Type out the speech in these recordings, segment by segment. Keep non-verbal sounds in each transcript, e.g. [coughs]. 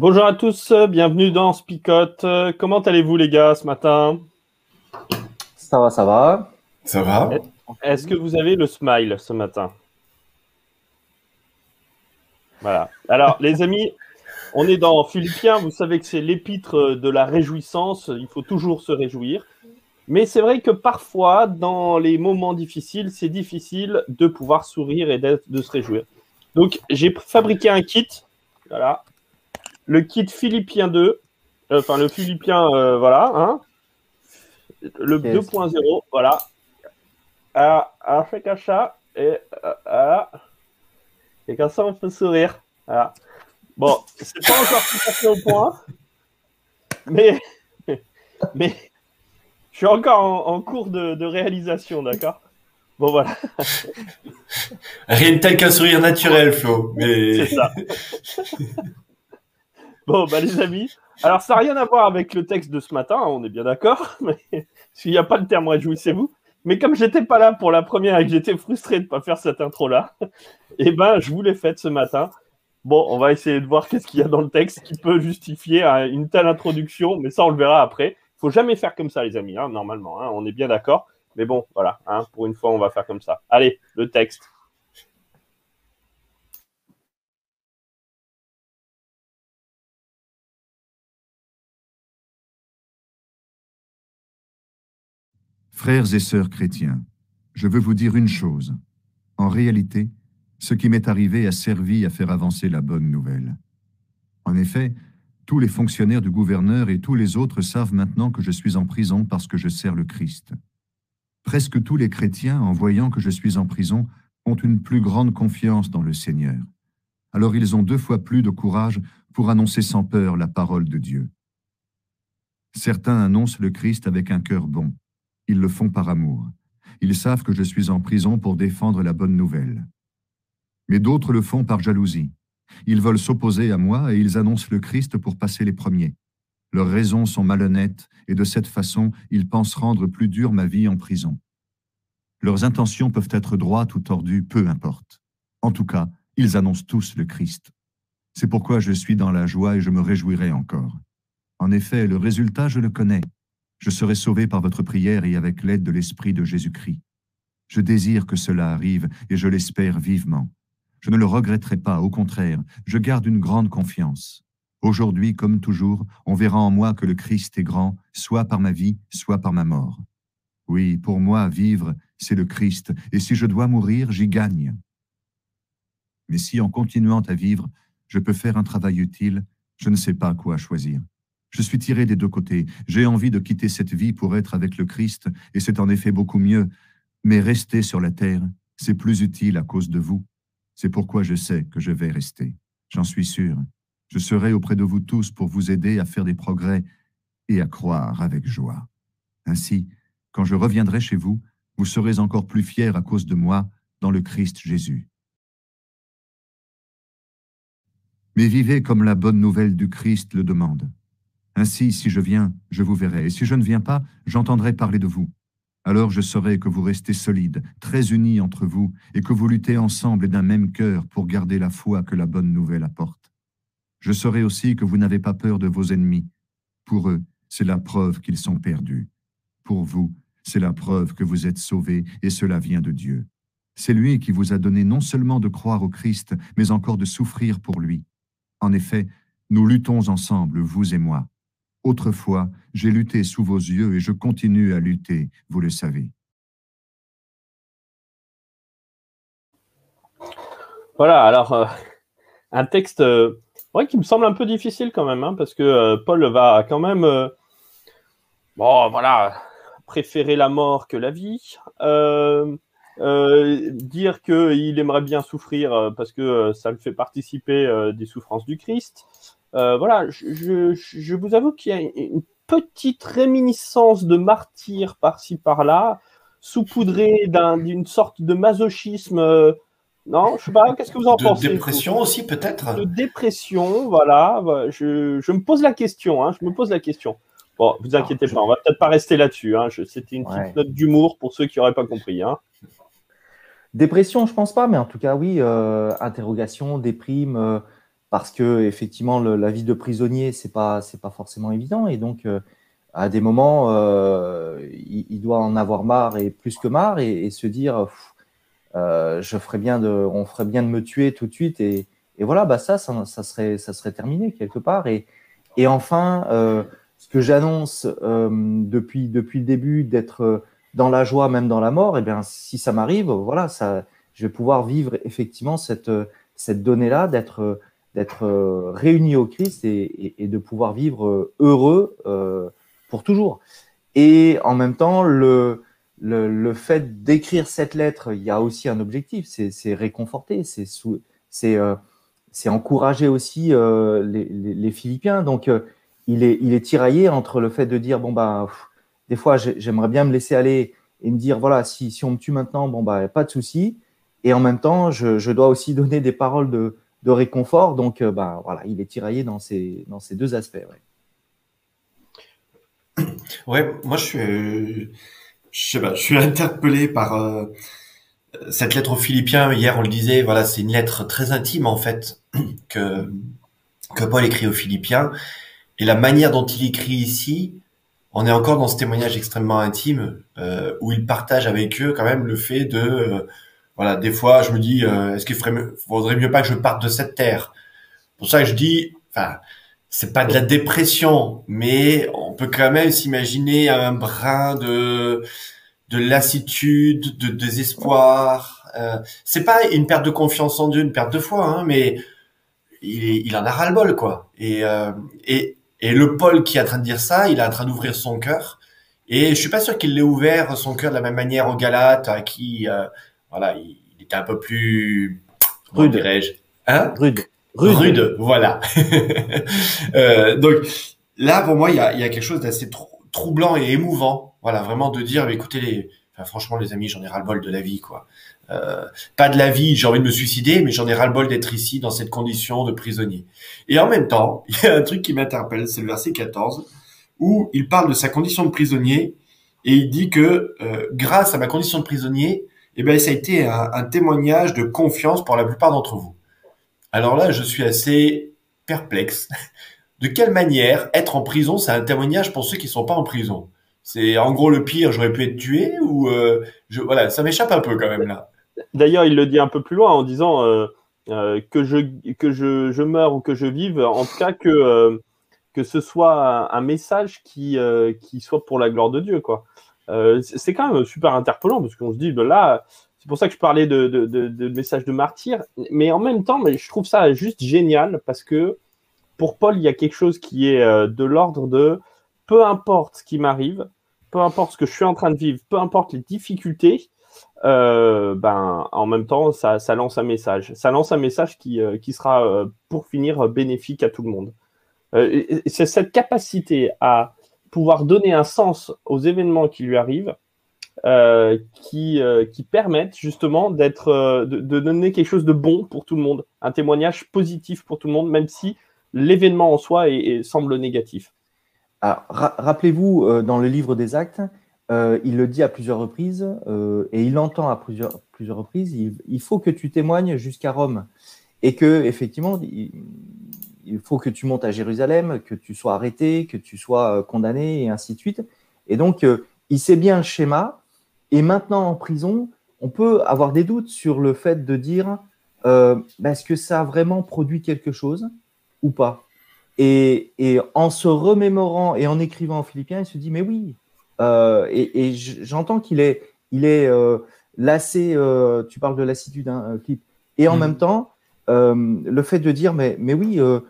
Bonjour à tous, bienvenue dans Spicote. Comment allez-vous les gars ce matin? Ça va, ça va. Ça va? Est-ce que vous avez le smile ce matin? Voilà. Alors les amis, on est dans Philippiens, vous savez que c'est l'épître de la réjouissance, il faut toujours se réjouir. Mais c'est vrai que parfois, dans les moments difficiles, c'est difficile de pouvoir sourire et de se réjouir. Donc j'ai fabriqué un kit, voilà, le kit Philippien 2, euh, enfin le Philippien, euh, voilà, hein, le 2.0, voilà. Ah, un fait chat et voilà. Et comme ça, on peut sourire. Voilà. Bon, c'est pas encore tout à fait au point, mais, [laughs] mais je suis encore en, cours de, de réalisation, d'accord? Bon, voilà. Rien de tel qu'un sourire naturel, Flo. Mais... C'est ça. [laughs] Bon, bah les amis, alors ça n'a rien à voir avec le texte de ce matin, hein, on est bien d'accord, [laughs] mais s'il n'y a pas le terme réjouissez-vous. Mais comme j'étais pas là pour la première et que j'étais frustré de ne pas faire cette intro-là, [laughs] eh ben je vous l'ai faite ce matin. Bon, on va essayer de voir qu'est-ce qu'il y a dans le texte qui peut justifier hein, une telle introduction, mais ça on le verra après. Il faut jamais faire comme ça, les amis, hein, normalement, on est bien d'accord. Mais bon, voilà, pour une fois, on va faire comme ça. Allez, le texte. Frères et sœurs chrétiens, je veux vous dire une chose. En réalité, ce qui m'est arrivé a servi à faire avancer la bonne nouvelle. En effet, tous les fonctionnaires du gouverneur et tous les autres savent maintenant que je suis en prison parce que je sers le Christ. Presque tous les chrétiens, en voyant que je suis en prison, ont une plus grande confiance dans le Seigneur. Alors ils ont deux fois plus de courage pour annoncer sans peur la parole de Dieu. Certains annoncent le Christ avec un cœur bon, ils le font par amour. Ils savent que je suis en prison pour défendre la bonne nouvelle. Mais d'autres le font par jalousie. Ils veulent s'opposer à moi et ils annoncent le Christ pour passer les premiers. Leurs raisons sont malhonnêtes et de cette façon, ils pensent rendre plus dure ma vie en prison. Leurs intentions peuvent être droites ou tordues, peu importe. En tout cas, ils annoncent tous le Christ. C'est pourquoi je suis dans la joie et je me réjouirai encore. En effet, le résultat, je le connais. Je serai sauvé par votre prière et avec l'aide de l'Esprit de Jésus-Christ. Je désire que cela arrive et je l'espère vivement. Je ne le regretterai pas, au contraire, je garde une grande confiance. Aujourd'hui, comme toujours, on verra en moi que le Christ est grand, soit par ma vie, soit par ma mort. Oui, pour moi, vivre, c'est le Christ, et si je dois mourir, j'y gagne. Mais si en continuant à vivre, je peux faire un travail utile, je ne sais pas quoi choisir. Je suis tiré des deux côtés. J'ai envie de quitter cette vie pour être avec le Christ, et c'est en effet beaucoup mieux. Mais rester sur la terre, c'est plus utile à cause de vous. C'est pourquoi je sais que je vais rester. J'en suis sûr. Je serai auprès de vous tous pour vous aider à faire des progrès et à croire avec joie. Ainsi, quand je reviendrai chez vous, vous serez encore plus fiers à cause de moi dans le Christ Jésus. Mais vivez comme la bonne nouvelle du Christ le demande. Ainsi, si je viens, je vous verrai, et si je ne viens pas, j'entendrai parler de vous. Alors je saurai que vous restez solides, très unis entre vous, et que vous luttez ensemble et d'un même cœur pour garder la foi que la bonne nouvelle apporte. Je saurai aussi que vous n'avez pas peur de vos ennemis. Pour eux, c'est la preuve qu'ils sont perdus. Pour vous, c'est la preuve que vous êtes sauvés, et cela vient de Dieu. C'est lui qui vous a donné non seulement de croire au Christ, mais encore de souffrir pour lui. En effet, nous luttons ensemble, vous et moi. Autrefois, j'ai lutté sous vos yeux et je continue à lutter, vous le savez. Voilà, alors, euh, un texte euh, qui me semble un peu difficile quand même, hein, parce que euh, Paul va quand même, bon, voilà, préférer la mort que la vie. Dire qu'il aimerait bien souffrir parce que ça le fait participer des souffrances du Christ. Euh, voilà, je, je, je vous avoue qu'il y a une petite réminiscence de martyr par-ci par-là, saupoudrée d'un- d'une sorte de masochisme. euh, non, je sais pas, qu'est-ce que vous en De pensez dépression aussi, peut-être? De dépression, voilà. Je, je me pose la question, hein, je me pose la question. Bon, vous inquiétez je- pas, on va peut-être pas rester là-dessus. Hein. C'était une petite Ouais. note d'humour pour ceux qui n'auraient pas compris. Hein. Dépression, je pense pas, mais en tout cas, oui, euh, interrogation, déprime, euh, parce que effectivement, la vie de prisonnier, c'est pas, c'est pas forcément évident, et donc euh, à des moments, euh, il, doit en avoir marre et plus que marre, et, et se dire, euh, je ferais bien de, on ferait bien de me tuer tout de suite, et, et voilà, bah ça, ça, serait, ça serait terminé quelque part, et, et enfin, ce que j'annonce depuis, depuis le début d'être dans la joie, même dans la mort, eh bien, si ça m'arrive, voilà, ça, je vais pouvoir vivre effectivement cette, cette donnée-là, d'être, d'être euh, réuni au Christ et, de pouvoir vivre euh, heureux euh, pour toujours. Et en même temps, le, le, fait d'écrire cette lettre, il y a aussi un objectif, c'est, réconforter, c'est, c'est, encourager aussi les, Philippiens. Donc, il est, il est tiraillé entre le fait de dire, bon, bah, des fois, j'ai- j'aimerais bien me laisser aller et me dire, voilà, si, si on me tue maintenant, bon, bah, pas de souci. Et en même temps, je, je dois aussi donner des paroles de, de réconfort. Donc, euh, bah, voilà, il est tiraillé dans ces, dans ces deux aspects. ouais. [coughs] Moi je suis, euh, je sais pas, je suis interpellé par euh, cette lettre aux Philippiens. Hier, on le disait, voilà, c'est une lettre très intime en fait [coughs] que que Paul écrit aux Philippiens. Et la manière dont il écrit ici, on est encore dans ce témoignage extrêmement intime où il partage avec eux quand même le fait de, voilà, des fois je me dis, euh, est-ce qu'il faudrait mieux pas que je parte de cette terre? Pour ça je dis, enfin, c'est pas de la dépression, mais on peut quand même s'imaginer un brin de de lassitude, de désespoir. Euh, c'est pas une perte de confiance en Dieu, une perte de foi, hein, mais il, il en a ras le bol, quoi. Et, euh, et et le Paul qui est en train de dire ça, il est en train d'ouvrir son cœur. Et je suis pas sûr qu'il l'ait ouvert son cœur de la même manière aux Galates, à qui, euh, voilà, il, il était un peu plus Rude. dirais-je, hein? Rude. rude, voilà. [laughs] Euh, donc là, pour moi, il y a, il y a quelque chose d'assez trou- troublant et émouvant. Voilà, vraiment de dire, écoutez, les, enfin, franchement, les amis, j'en ai ras-le-bol de la vie, quoi. Euh, pas de la vie, j'ai envie de me suicider, mais j'en ai ras-le-bol d'être ici dans cette condition de prisonnier. Et en même temps, [laughs] il y a un truc qui m'interpelle, c'est le verset 14, où il parle de sa condition de prisonnier et il dit que euh, grâce à ma condition de prisonnier, eh ben, ça a été un, témoignage de confiance pour la plupart d'entre vous. Alors là, je suis assez perplexe. De quelle manière être en prison, c'est un témoignage pour ceux qui sont pas en prison? C'est en gros le pire, j'aurais pu être tué ou euh, voilà, ça m'échappe un peu quand même là. D'ailleurs, il le dit un peu plus loin en disant euh, euh, que, je, que je, meure ou que je vive, en tout cas que, que ce soit un, message qui, qui soit pour la gloire de Dieu. quoi. Euh, c'est quand même super interpellant parce qu'on se dit, ben là, c'est pour ça que je parlais de, de, de, de message de martyr, mais en même temps, mais je trouve ça juste génial parce que pour Paul, il y a quelque chose qui est euh, de l'ordre de peu importe ce qui m'arrive, peu importe ce que je suis en train de vivre, peu importe les difficultés, euh, ben, en même temps, ça, lance un message. Ça lance un message qui, qui sera, pour finir, bénéfique à tout le monde. C'est cette capacité à pouvoir donner un sens aux événements qui lui arrivent euh, qui, euh, qui permettent justement d'être, euh, de, donner quelque chose de bon pour tout le monde, un témoignage positif pour tout le monde, même si l'événement en soi semble négatif. Alors, ra- rappelez-vous, dans le livre des Actes, il le dit à plusieurs reprises et il entend à plusieurs, plusieurs reprises il, il faut que tu témoignes jusqu'à Rome et que effectivement il, il faut que tu montes à Jérusalem, que tu sois arrêté, que tu sois euh, condamné et ainsi de suite. Et donc, euh, il sait bien le schéma. Et maintenant, en prison, on peut avoir des doutes sur le fait de dire euh, bah, est-ce que ça a vraiment produit quelque chose ou pas? Et, et en se remémorant et en écrivant en philippien, il se dit mais oui. Euh, et j'entends qu'il est, il est lassé. tu parles de lassitude, hein, Clip. Et en Mhm. même temps, le fait de dire mais, mais oui, euh,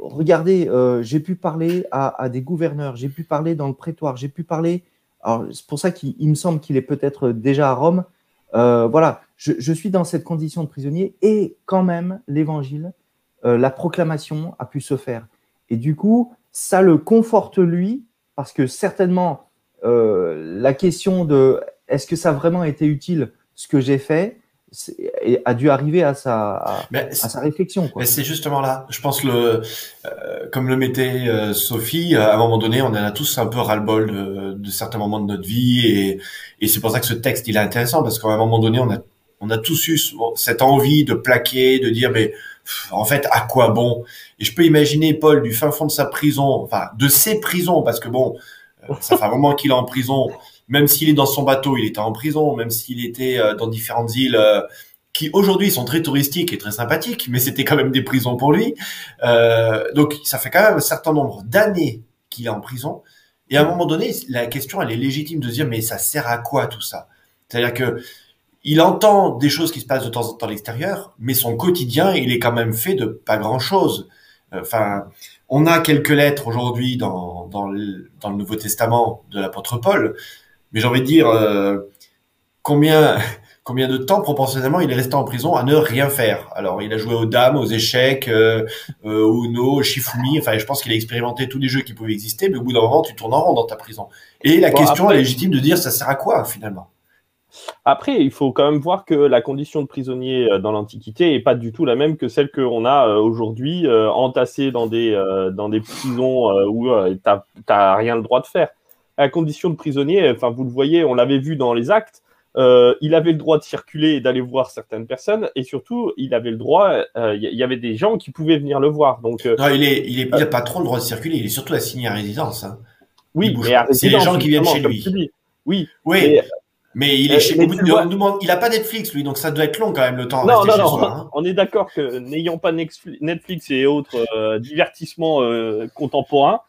regardez, j'ai pu parler à, des gouverneurs, j'ai pu parler dans le prétoire, j'ai pu parler. Alors, c'est pour ça qu'il me semble qu'il est peut-être déjà à Rome. voilà, je, je, suis dans cette condition de prisonnier et quand même, l'évangile, la proclamation a pu se faire. Et du coup, ça le conforte lui, parce que certainement, la question de est-ce que ça a vraiment été utile ce que j'ai fait a dû arriver à sa, à, sa réflexion. Mais c'est justement là. Je pense le, euh, comme le mettait euh, Sophie, à un moment donné, on en a tous un peu ras-le-bol de, de, certains moments de notre vie, et, et c'est pour ça que ce texte il est intéressant parce qu'à un moment donné, on a, on a tous eu cette envie de plaquer, de dire mais en fait à quoi bon? Et je peux imaginer Paul du fin fond de sa prison, enfin de ses prisons, parce que bon, euh, ça fait un moment qu'il est en prison même s'il est dans son bateau, il était en prison, même s'il était euh, dans différentes îles euh, qui aujourd'hui sont très touristiques et très sympathiques, mais c'était quand même des prisons pour lui. Euh, donc ça fait quand même un certain nombre d'années qu'il est en prison. Et à un moment donné, la question, elle est légitime de se dire, mais ça sert à quoi tout ça? C'est-à-dire que il entend des choses qui se passent de temps en temps à l'extérieur, mais son quotidien, il est quand même fait de pas grand-chose. Enfin, on a quelques lettres aujourd'hui dans, dans, le, dans le Nouveau Testament de l'apôtre Paul, mais j'ai envie de dire, euh, combien, [laughs] combien de temps proportionnellement il est resté en prison à ne rien faire? Alors, il a joué aux dames, aux échecs, euh, euh, au Shifumi. Enfin, je pense qu'il a expérimenté tous les jeux qui pouvaient exister, mais au bout d'un moment, tu tournes en rond dans ta prison. Et la question est légitime de dire, ça sert à quoi finalement? Après, il faut quand même voir que la condition de prisonnier dans l'Antiquité est pas du tout la même que celle qu'on a aujourd'hui, entassé dans des, dans des prisons où tu n'as rien le droit de faire à condition de prisonnier, enfin vous le voyez, on l'avait vu dans les actes, euh, il avait le droit de circuler et d'aller voir certaines personnes, et surtout, il avait le droit, il euh, y, avait des gens qui pouvaient venir le voir. Donc, euh, non, il est, il est, il a pas trop le droit de circuler, il est surtout assigné à résidence. Hein. Oui, mais c'est les gens qui viennent chez lui. Oui, oui. Mais, il est chez il a pas Netflix lui, donc ça doit être long quand même le temps. Non, non, non. Hein. On est d'accord que n'ayant pas Netflix et autres divertissements contemporains,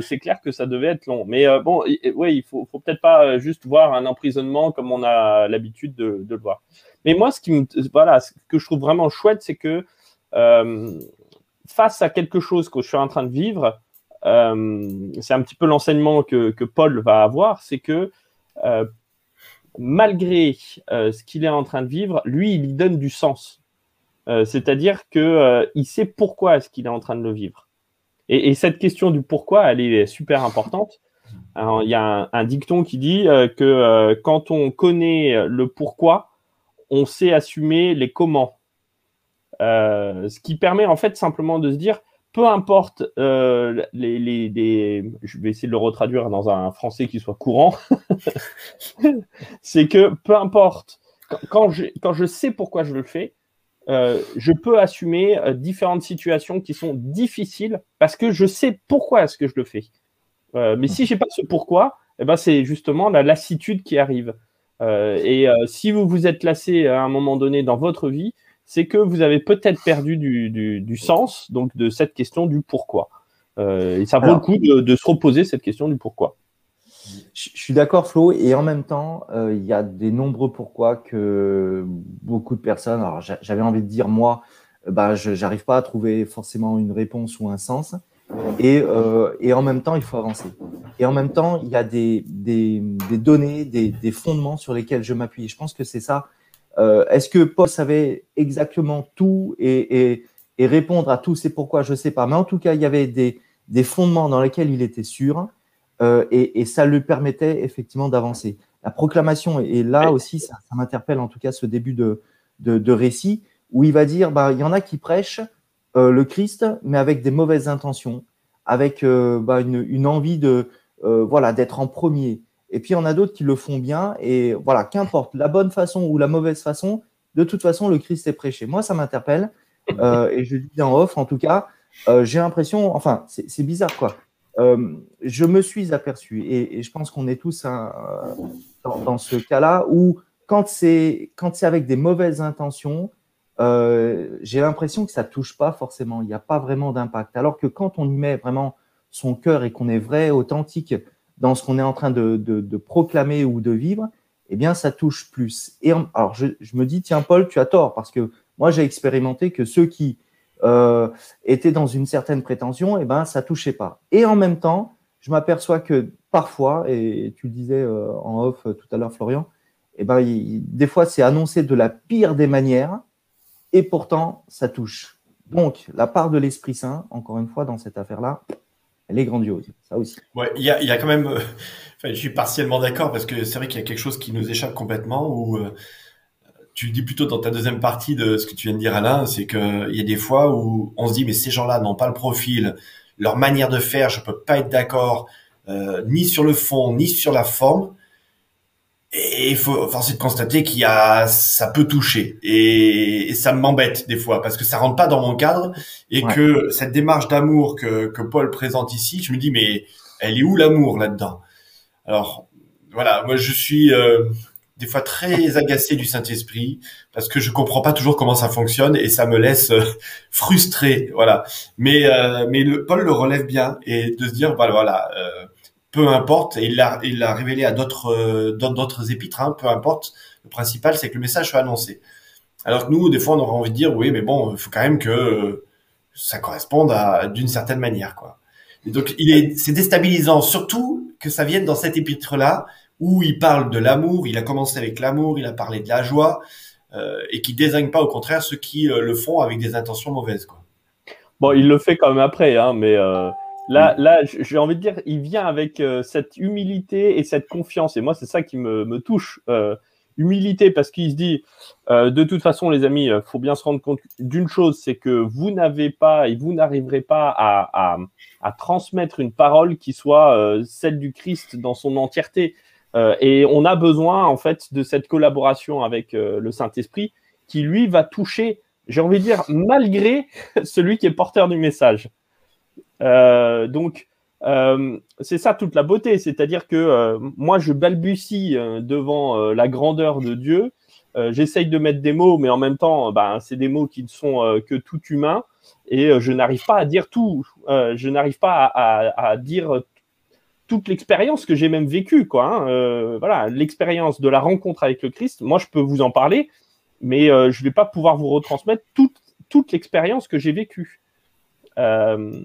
c'est clair que ça devait être long. Mais euh, bon, oui, il faut, faut peut-être pas euh, juste voir un emprisonnement comme on a l'habitude de, le voir. Mais moi, ce qui voilà, ce que je trouve vraiment chouette, c'est que face à quelque chose que je suis en train de vivre, c'est un petit peu l'enseignement que, Paul va avoir, c'est que malgré ce qu'il est en train de vivre, lui, il y donne du sens. C'est-à-dire qu'il il sait pourquoi est-ce qu'il est en train de le vivre. Et, cette question du pourquoi, elle est super importante. il y a un, dicton qui dit euh, que euh, quand on connaît le pourquoi, on sait assumer les comment. Euh, ce qui permet en fait simplement de se dire, peu importe les, les, je vais essayer de le retraduire dans un français qui soit courant, [laughs] c'est que peu importe, quand je, quand je sais pourquoi je le fais, je peux assumer euh, différentes situations qui sont difficiles parce que je sais pourquoi est-ce que je le fais. Euh, mais si j'ai pas ce pourquoi, eh ben c'est justement la lassitude qui arrive. et si vous vous êtes lassé à un moment donné dans votre vie, c'est que vous avez peut-être perdu du, sens donc de cette question du pourquoi. et ça vaut le coup de se reposer cette question du pourquoi. Je suis d'accord, Flo, et en même temps, euh, il y a des nombreux pourquoi que beaucoup de personnes, alors j'avais envie de dire, moi, bah, je n'arrive pas à trouver forcément une réponse ou un sens, et, euh, et, en même temps, il faut avancer. Et en même temps, il y a des, des, données, des, des, fondements sur lesquels je m'appuie. Je pense que c'est ça. Euh, Est-ce que Paul savait exactement tout et, et, et répondre à tous ces pourquoi Je ne sais pas. Mais en tout cas, il y avait des fondements dans lesquels il était sûr euh, et, ça lui permettait effectivement d'avancer. La proclamation, et là aussi, ça, m'interpelle en tout cas ce début de, de, récit, où il va dire, bah, il y en a qui prêchent euh, le Christ, mais avec des mauvaises intentions, avec euh, bah, une, envie de voilà d'être en premier. Et puis il y en a d'autres qui le font bien, et voilà, qu'importe la bonne façon ou la mauvaise façon, de toute façon, le Christ est prêché. Moi, ça m'interpelle, et je dis en off, en tout cas, j'ai l'impression, enfin, c'est bizarre quoi. Euh, je me suis aperçu, et, je pense qu'on est tous hein, dans, ce cas-là, où quand c'est avec des mauvaises intentions, euh, j'ai l'impression que ça touche pas forcément, il n'y a pas vraiment d'impact. Alors que quand on y met vraiment son cœur et qu'on est vrai, authentique dans ce qu'on est en train de, de, proclamer ou de vivre, eh bien, ça touche plus. Et alors, je, je, me dis, tiens, Paul, tu as tort, parce que moi, j'ai expérimenté que ceux qui euh, était dans une certaine prétention, et eh ben ça touchait pas. Et en même temps, je m'aperçois que parfois, et tu le disais euh, en off tout à l'heure, Florian, et eh ben des fois c'est annoncé de la pire des manières, et pourtant ça touche. Donc la part de l'Esprit Saint, encore une fois, dans cette affaire-là, elle est grandiose, ça aussi. Il y a, y a, quand même, euh, je suis partiellement d'accord parce que c'est vrai qu'il y a quelque chose qui nous échappe complètement tu le dis plutôt dans ta deuxième partie de ce que tu viens de dire Alain, c'est qu'il y a des fois où on se dit mais ces gens-là n'ont pas le profil, leur manière de faire, je peux pas être d'accord euh, ni sur le fond ni sur la forme. Et il faut forcer de constater qu'il y a, ça peut toucher. Et, ça m'embête des fois parce que ça rentre pas dans mon cadre. Et que cette démarche d'amour que, que Paul présente ici, je me dis mais elle est où l'amour là-dedans? Alors voilà, moi je suis euh, des fois très agacé du Saint-Esprit parce que je comprends pas toujours comment ça fonctionne et ça me laisse euh, [laughs] frustré, voilà. Mais euh, mais Paul le relève bien et de se dire bah, voilà, euh, peu importe et il l'a il l'a révélé à d'autres d'autres épîtres, hein, peu importe. Le principal c'est que le message soit annoncé. Alors que nous des fois on aurait envie de dire oui mais bon il faut quand même que ça corresponde à d'une certaine manière quoi. Donc c'est déstabilisant surtout que ça vienne dans cet épître là où il parle de l'amour, il a commencé avec l'amour, il a parlé de la joie, euh, et qui désigne pas au contraire ceux qui euh, le font avec des intentions mauvaises. Quoi. Bon, il le fait quand même après, hein, mais euh, là, là j'ai envie de dire, il vient avec cette humilité et cette confiance, et moi, c'est ça qui me, me touche. humilité parce qu'il se dit, de toute façon, les amis, il faut bien se rendre compte d'une chose, c'est que vous n'avez pas et vous n'arriverez pas à, à, à, transmettre une parole qui soit celle du Christ dans son entièreté. Euh, et on a besoin en fait de cette collaboration avec euh, le Saint-Esprit qui lui va toucher, j'ai envie de dire, malgré [laughs] celui qui est porteur du message. Euh, donc c'est ça toute la beauté, c'est-à-dire que moi je balbutie devant la grandeur de Dieu. J'essaye de mettre des mots, mais en même temps, ben, c'est des mots qui ne sont que tout humains, et je n'arrive pas à dire tout. je n'arrive pas à, à dire toute l'expérience que j'ai même vécue, quoi. Hein, euh, voilà, l'expérience de la rencontre avec le Christ. Moi, je peux vous en parler, mais euh, je ne vais pas pouvoir vous retransmettre toute, toute l'expérience que j'ai vécue. Euh,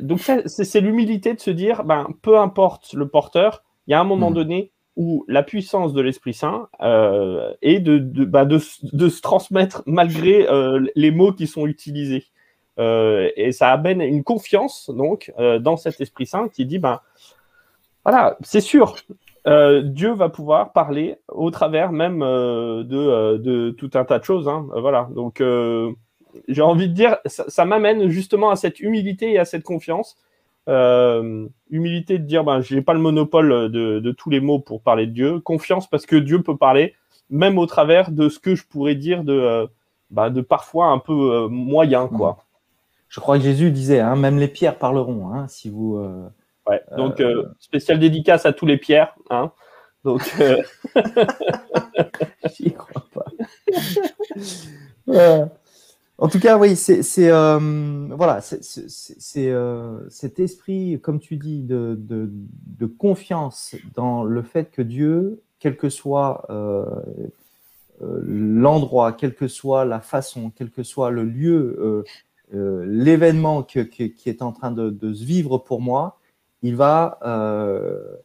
donc, c'est l'humilité de se dire, ben, peu importe le porteur, il y a un moment mmh. donné où la puissance de l'Esprit Saint est de, bah, de, de, se transmettre malgré les mots qui sont utilisés. et ça amène une confiance donc dans cet Esprit Saint qui dit ben voilà, c'est sûr. Euh, Dieu va pouvoir parler au travers même euh, euh, de, tout un tas de choses. Hein. voilà. Donc, j'ai envie de dire, ça, m'amène justement à cette humilité et à cette confiance. humilité de dire, ben, j'ai pas le monopole de, tous les mots pour parler de Dieu. Confiance parce que Dieu peut parler, même au travers de ce que je pourrais dire de, ben, parfois un peu moyen, quoi. Je crois que Jésus disait, hein, même les pierres parleront. Hein, si vous Ouais. Donc, euh, euh, spécial dédicace à tous les pierres. Hein. Donc, euh, [laughs] j'y crois pas. En tout cas, oui, c'est voilà, c'est cet esprit, comme tu dis, de, de, de, confiance dans le fait que Dieu, quel que soit l'endroit, quelle que soit la façon, quel que soit le lieu, l'événement qui est en train de, de, se vivre pour moi, il va. Euh,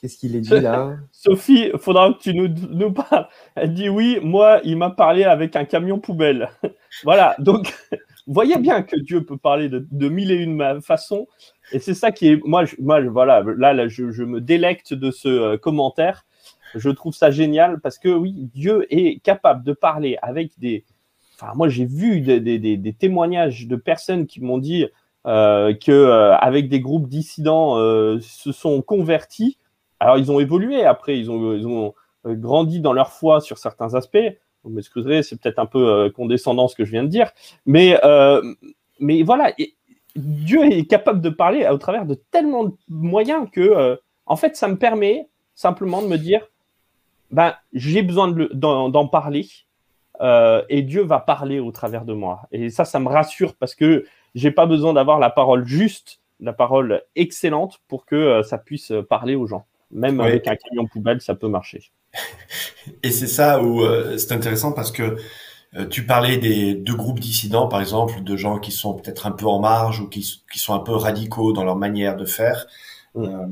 qu'est-ce qu'il est dit là? [laughs] Sophie, faudra que tu nous, nous, parles. Elle dit oui, moi, il m'a parlé avec un camion poubelle. [laughs] voilà, donc [laughs] voyez bien que Dieu peut parler de, mille et une façons. Et c'est ça qui est. Moi, je, moi voilà, là, je, me délecte de ce euh, commentaire. Je trouve ça génial parce que oui, Dieu est capable de parler avec des. Enfin, moi, j'ai vu des témoignages de personnes qui m'ont dit euh, que euh, avec des groupes dissidents euh, se sont convertis. Alors ils ont évolué après, ils ont, ils ont grandi dans leur foi sur certains aspects. Vous m'excuserez, c'est peut-être un peu condescendant ce que je viens de dire, mais mais voilà, Dieu est capable de parler au travers de tellement de moyens que, en fait, ça me permet simplement de me dire, ben, j'ai besoin d'en parler et Dieu va parler au travers de moi. Et ça, ça me rassure parce que j'ai pas besoin d'avoir la parole juste, la parole excellente pour que euh, ça puisse euh, parler aux gens. Même avec un camion poubelle, ça peut marcher. Et c'est ça où euh, c'est intéressant parce que Euh, tu parlais des deux groupes dissidents, par exemple, de gens qui sont peut-être un peu en marge ou qui, qui, sont un peu radicaux dans leur manière de faire. Euh,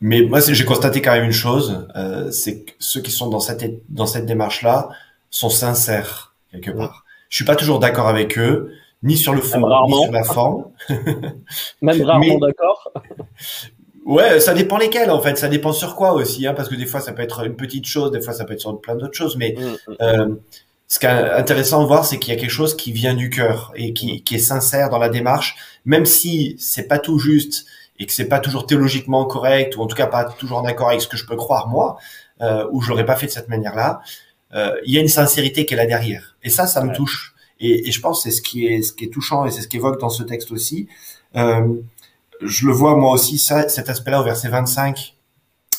mais moi, j'ai constaté quand même une chose, c'est que ceux qui sont dans cette dans cette démarche-là sont sincères quelque part. Je suis pas toujours d'accord avec eux, ni sur le fond, ni sur la forme. [laughs] Même rarement d'accord. Ouais, ça dépend lesquels en fait. Ça dépend sur quoi aussi, hein, parce que des fois ça peut être une petite chose, des fois ça peut être sur plein d'autres choses. Mais mm, mm. euh, ce qui est intéressant de voir, c'est qu'il y a quelque chose qui vient du cœur et qui, qui est sincère dans la démarche, même si c'est pas tout juste et que c'est pas toujours théologiquement correct ou en tout cas pas toujours d'accord avec ce que je peux croire moi, euh, ou je l'aurais pas fait de cette manière-là. Euh, il y a une sincérité qui est là derrière. Et ça, ça me touche. Et, et, je pense c'est ce qui est ce qui est touchant et c'est ce qu'évoque dans ce texte aussi. Euh, je le vois moi aussi ça, cet aspect-là au verset 25,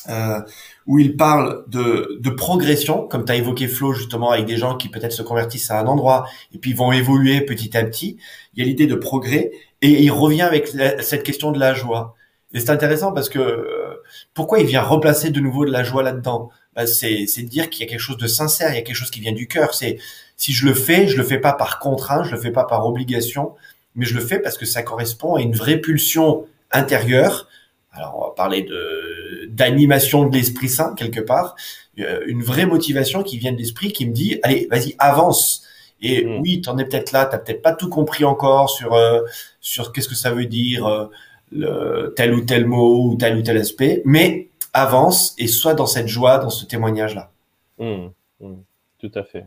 euh, où il parle de, de progression, comme tu as évoqué Flo justement avec des gens qui peut-être se convertissent à un endroit et puis vont évoluer petit à petit. Il y a l'idée de progrès et il revient avec cette question de la joie. Et c'est intéressant parce que euh, pourquoi il vient replacer de nouveau de la joie là-dedans? Bah, C'est de dire qu'il y a quelque chose de sincère, il y a quelque chose qui vient du cœur. C'est si je le fais, je le fais pas par contrainte, je le fais pas par obligation, mais je le fais parce que ça correspond à une vraie pulsion intérieure. Alors, on va parler de d'animation de l'Esprit Saint quelque part, euh, une vraie motivation qui vient de l'esprit, qui me dit allez, vas-y, avance. Et mm. oui, tu en es peut-être là, t'as peut-être pas tout compris encore sur euh, sur qu'est-ce que ça veut dire euh, le, tel ou tel mot ou tel ou tel aspect, mais avance et sois dans cette joie, dans ce témoignage-là. Mm. Mm. Tout à fait.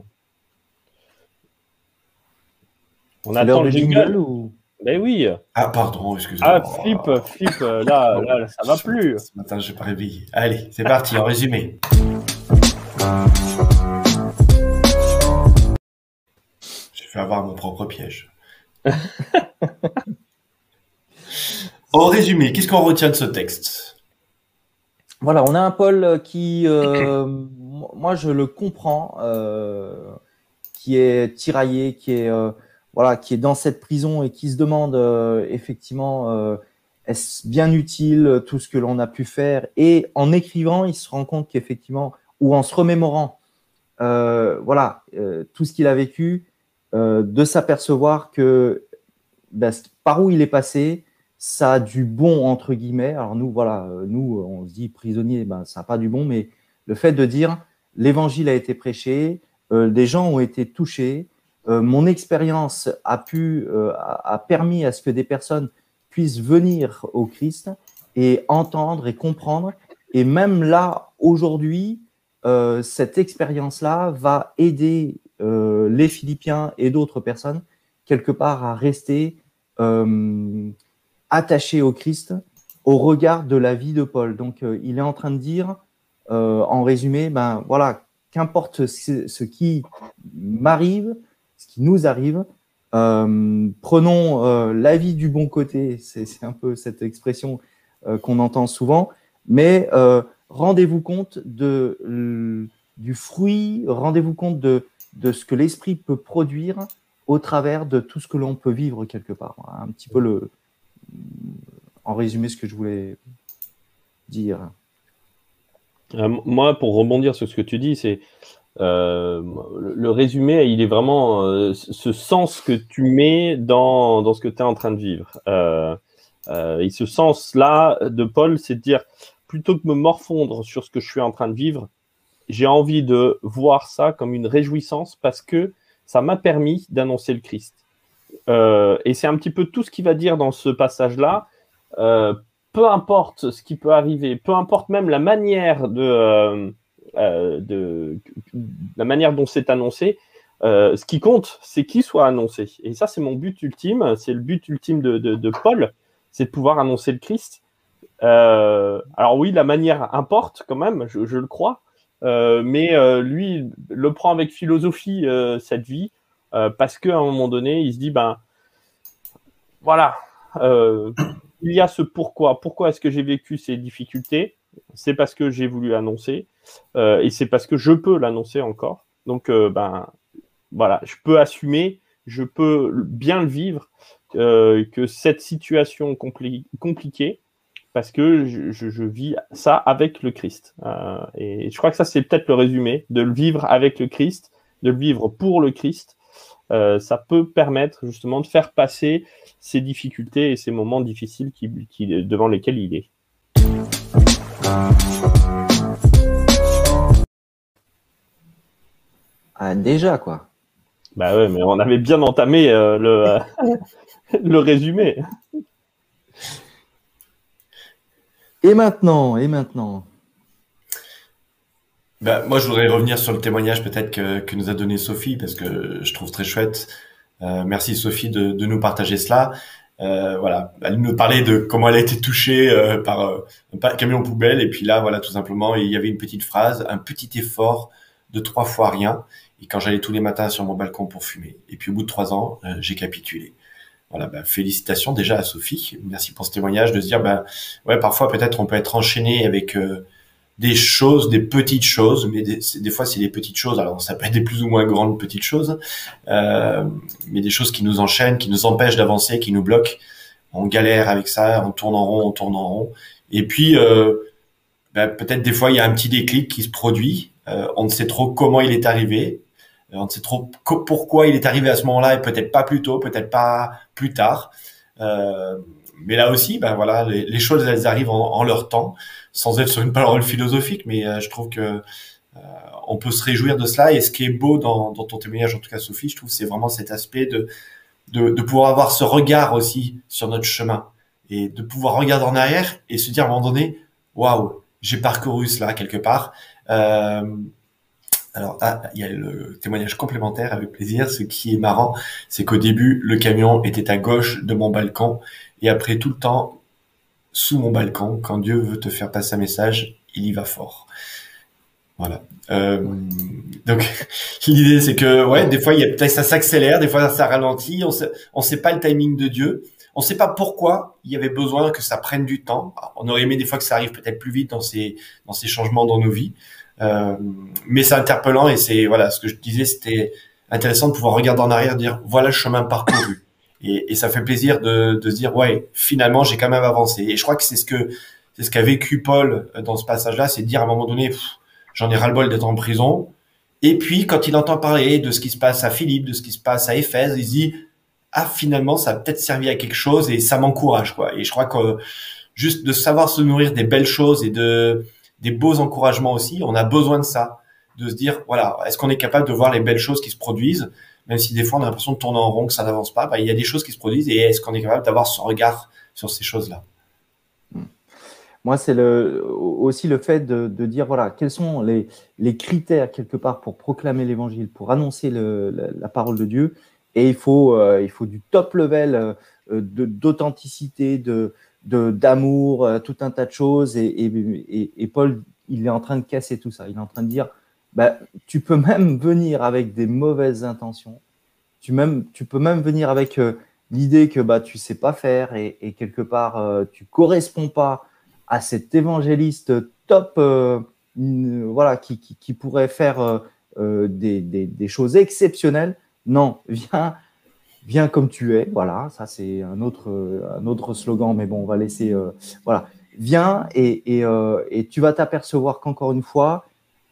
On attend le jingle ou? Ben oui. Ah, pardon, excusez-moi. Ah, flip, flip, là, là, ça va plus. [laughs] Ce matin, je vais pas réveiller. Allez, c'est parti, en résumé. J'ai fait avoir mon propre piège. [laughs] en résumé, qu'est-ce qu'on retient de ce texte? Voilà, on a un Paul qui, euh, moi, je le comprends, euh, qui est tiraillé, qui est voilà, qui est dans cette prison et qui se demande euh, effectivement euh, est-ce bien utile euh, tout ce que l'on a pu faire? Et en écrivant, il se rend compte qu'effectivement ou en se remémorant voilà tout ce qu'il a vécu, de s'apercevoir que ben, par où il est passé, ça a du bon entre guillemets. Alors nous voilà, nous on se dit prisonnier, ben ça n'a pas du bon, mais le fait de dire l'évangile a été prêché, des gens ont été touchés, euh, mon expérience a pu euh, a, permis à ce que des personnes puissent venir au Christ et entendre et comprendre. Et même là, aujourd'hui, euh, cette expérience-là va aider les Philippiens et d'autres personnes quelque part à rester attachés au Christ au regard de la vie de Paul. Donc, il est en train de dire, en résumé, ben voilà, qu'importe ce qui m'arrive, ce qui nous arrive. Euh, prenons euh, la vie du bon côté, c'est un peu cette expression euh, qu'on entend souvent, mais rendez-vous compte de, du fruit, rendez-vous compte de, de ce que l'esprit peut produire au travers de tout ce que l'on peut vivre quelque part. Un petit peu le, en résumé ce que je voulais dire. moi, pour rebondir sur ce que tu dis, c'est euh, le, résumé, il est vraiment euh, ce sens que tu mets dans, dans ce que tu es en train de vivre. Euh, et ce sens-là de Paul, c'est de dire, plutôt que me morfondre sur ce que je suis en train de vivre, j'ai envie de voir ça comme une réjouissance parce que ça m'a permis d'annoncer le Christ. Et c'est un petit peu tout ce qu'il va dire dans ce passage-là. peu importe ce qui peut arriver, peu importe même la manière de euh, la manière dont c'est annoncé. Euh, ce qui compte, c'est qu'il soit annoncé. Et ça, c'est mon but ultime. C'est le but ultime de, Paul, c'est de pouvoir annoncer le Christ. Euh, alors oui, la manière importe quand même, je, le crois. mais lui, le prend avec philosophie cette vie, parce qu'à un moment donné, il se dit, ben voilà, il y a ce pourquoi. Pourquoi est-ce que j'ai vécu ces difficultés? C'est parce que j'ai voulu annoncer. Euh, et c'est parce que je peux l'annoncer encore. Donc, euh, ben, voilà, je peux assumer, je peux bien le vivre, euh, que cette situation compliquée, parce que je, vis ça avec le Christ. et je crois que ça, c'est peut-être le résumé, de le vivre avec le Christ de le vivre pour le Christ, euh, ça peut permettre justement de faire passer ces difficultés et ces moments difficiles qui, devant lesquels il est. Ah, déjà, quoi. Bah ouais, mais on avait bien entamé euh, le, [laughs] le résumé. Et maintenant, et maintenant bah, moi, je voudrais revenir sur le témoignage peut-être que, que, nous a donné Sophie, parce que je trouve très chouette. Euh, merci Sophie de, de, nous partager cela. Euh, voilà, elle nous parlait de comment elle a été touchée euh, par euh, un camion poubelle, et puis là, voilà, tout simplement, il y avait une petite phrase, un petit effort de trois fois rien. Et quand j'allais tous les matins sur mon balcon pour fumer, et puis au bout de trois ans, euh, j'ai capitulé. Voilà, bah, félicitations déjà à Sophie. Merci pour ce témoignage de se dire, ben ouais, parfois peut-être on peut être enchaîné avec des choses, des petites choses, mais des, des fois c'est des petites choses. Alors ça peut être des plus ou moins grandes petites choses, euh, mais des choses qui nous enchaînent, qui nous empêchent d'avancer, qui nous bloquent. On galère avec ça, on tourne en rond, on tourne en rond. Et puis euh, ben, peut-être des fois il y a un petit déclic qui se produit. Euh, on ne sait trop comment il est arrivé. Euh, on ne sait trop pourquoi il est arrivé à ce moment-là et peut-être pas plus tôt, peut-être pas plus tard. Euh, mais là aussi, ben voilà, les, choses elles arrivent en, en leur temps sans être sur une parole philosophique, mais euh, je trouve que euh, on peut se réjouir de cela. Et ce qui est beau dans, dans ton témoignage, en tout cas Sophie, je trouve, c'est vraiment cet aspect de, de, de pouvoir avoir ce regard aussi sur notre chemin et de pouvoir regarder en arrière et se dire à un moment donné, waouh, j'ai parcouru cela quelque part. Euh, alors, ah, il y a le témoignage complémentaire avec plaisir. Ce qui est marrant, c'est qu'au début, le camion était à gauche de mon balcon et après tout le temps, sous mon balcon, quand Dieu veut te faire passer un message, il y va fort. Voilà. Euh, donc [laughs] l'idée c'est que ouais, des fois a ça s'accélère, des fois ça ralentit. On sait, sait pas le timing de Dieu. On sait pas pourquoi il y avait besoin que ça prenne du temps. On aurait aimé des fois que ça arrive peut-être plus vite dans ces changements dans nos vies. Euh, mais c'est interpellant et c'est voilà ce que je disais, c'était intéressant de pouvoir regarder en arrière, dire voilà le chemin parcouru. Et, et, ça fait plaisir de, de se dire ouais finalement j'ai quand même avancé. Et je crois que c'est ce que c'est ce qu'a vécu Paul euh, dans ce passage-là c'est de dire à un moment donné j'en ai ras-le-bol d'être en prison. Et puis quand il entend parler de ce qui se passe à Philippe de ce qui se passe à Éphèse il se dit ah finalement ça a peut-être servi à quelque chose et ça m'encourage quoi. Et je crois que juste de savoir se nourrir des belles choses et de des beaux encouragements aussi on a besoin de ça. De se dire voilà est-ce qu'on est capable de voir les belles choses qui se produisent même si des fois on a l'impression de tourner en rond, que ça n'avance pas, bah, il y a des choses qui se produisent et est-ce qu'on est capable d'avoir ce regard sur ces choses-là? Hmm. Moi, c'est aussi le fait de, dire, voilà, quels sont les, critères quelque part pour proclamer l'évangile, pour annoncer la, parole de Dieu. Et il faut, euh, il faut du top level euh, d'authenticité, de, d'amour, euh, tout un tas de choses. Et, Paul, il est en train de casser tout ça. Il est en train de dire, bah, tu peux [laughs] même venir avec des mauvaises intentions. Tu, même, tu peux même venir avec euh, l'idée que bah, tu sais pas faire et, quelque part, euh, tu corresponds pas à cet évangéliste top euh, voilà, qui, pourrait faire des, des, choses exceptionnelles. Non, [laughs] viens, viens comme tu es. Voilà, ça c'est un autre, un autre slogan, mais bon, on va laisser. voilà, viens et, et tu vas t'apercevoir qu'encore une fois,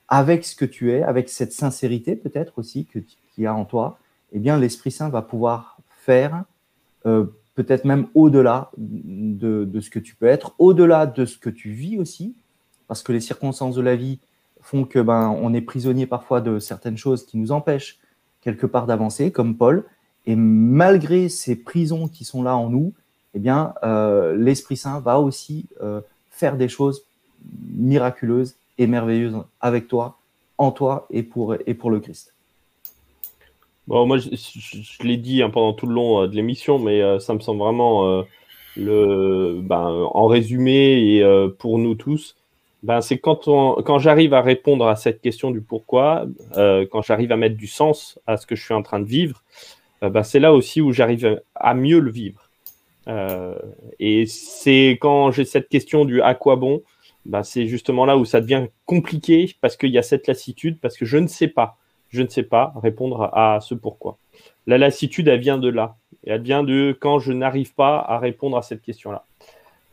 avec ce que tu es, avec cette sincérité peut-être aussi qu'il y a en toi, eh bien l'Esprit Saint va pouvoir faire euh, peut-être même au-delà de, de, ce que tu peux être, au-delà de ce que tu vis aussi, parce que les circonstances de la vie font que ben on est prisonnier parfois de certaines choses qui nous empêchent quelque part d'avancer, comme Paul. Et malgré ces prisons qui sont là en nous, eh bien euh, l'Esprit Saint va aussi euh, faire des choses miraculeuses et merveilleuse avec toi, en toi et pour, et pour le Christ. Bon, moi, je, l'ai dit hein, pendant tout le long euh, de l'émission, mais euh, ça me semble vraiment euh, le, ben, en résumé et pour nous tous, ben, c'est quand, quand j'arrive à répondre à cette question du pourquoi, quand j'arrive à mettre du sens à ce que je suis en train de vivre, ben, c'est là aussi où j'arrive à mieux le vivre. et c'est quand j'ai cette question du à quoi bon, bah, c'est justement là où ça devient compliqué parce qu'il y a cette lassitude, parce que je ne sais pas, je ne sais pas répondre à, ce pourquoi. La lassitude, elle vient de là. elle vient de quand je n'arrive pas à répondre à cette question-là.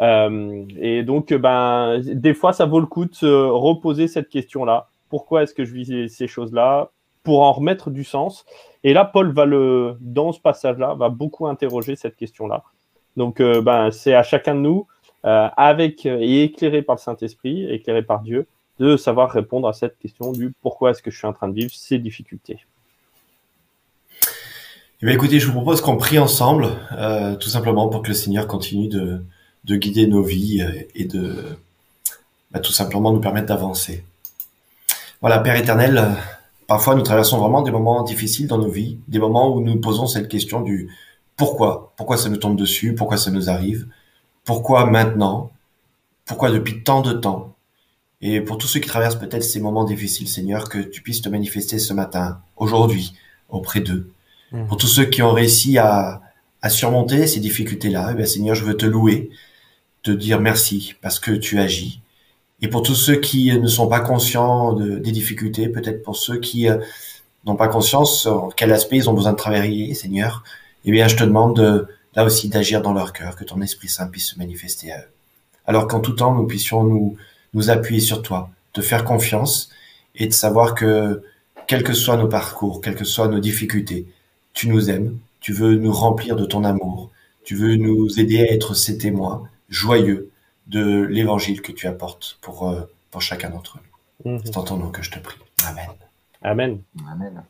Euh, et donc, ben, des fois, ça vaut le coup de se reposer cette question-là. Pourquoi est-ce que je vis ces choses-là pour en remettre du sens? Et là, Paul va le, dans ce passage-là, va beaucoup interroger cette question-là. Donc, euh, ben, c'est à chacun de nous, euh, avec et éclairé par le Saint-Esprit, éclairé par Dieu, de savoir répondre à cette question du pourquoi est-ce que je suis en train de vivre ces difficultés. Eh bien, écoutez, je vous propose qu'on prie ensemble, euh, tout simplement pour que le Seigneur continue de, de guider nos vies et de bah, tout simplement nous permettre d'avancer. Voilà, Père éternel, parfois nous traversons vraiment des moments difficiles dans nos vies, des moments où nous posons cette question du pourquoi, pourquoi ça nous tombe dessus, pourquoi ça nous arrive, pourquoi maintenant, pourquoi depuis tant de temps. Et pour tous ceux qui traversent peut-être ces moments difficiles, Seigneur, que tu puisses te manifester ce matin, aujourd'hui, auprès d'eux. Mmh. Pour tous ceux qui ont réussi à, à surmonter ces difficultés-là, eh Seigneur, je veux te louer, te dire merci parce que tu agis. Et pour tous ceux qui ne sont pas conscients de, des difficultés, peut-être pour ceux qui euh, n'ont pas conscience sur quel aspect ils ont besoin de travailler, Seigneur, eh bien, je te demande de, là aussi d'agir dans leur cœur, que ton Esprit Saint puisse se manifester à eux. Alors qu'en tout temps, nous puissions nous, nous appuyer sur toi, te faire confiance et de savoir que, quels que soient nos parcours, quelles que soient nos difficultés, tu nous aimes, tu veux nous remplir de ton amour, tu veux nous aider à être ces témoins joyeux de l'évangile que tu apportes pour, euh, pour chacun d'entre nous. Mhm. C'est en ton nom que je te prie. Amen. Amen. Amen.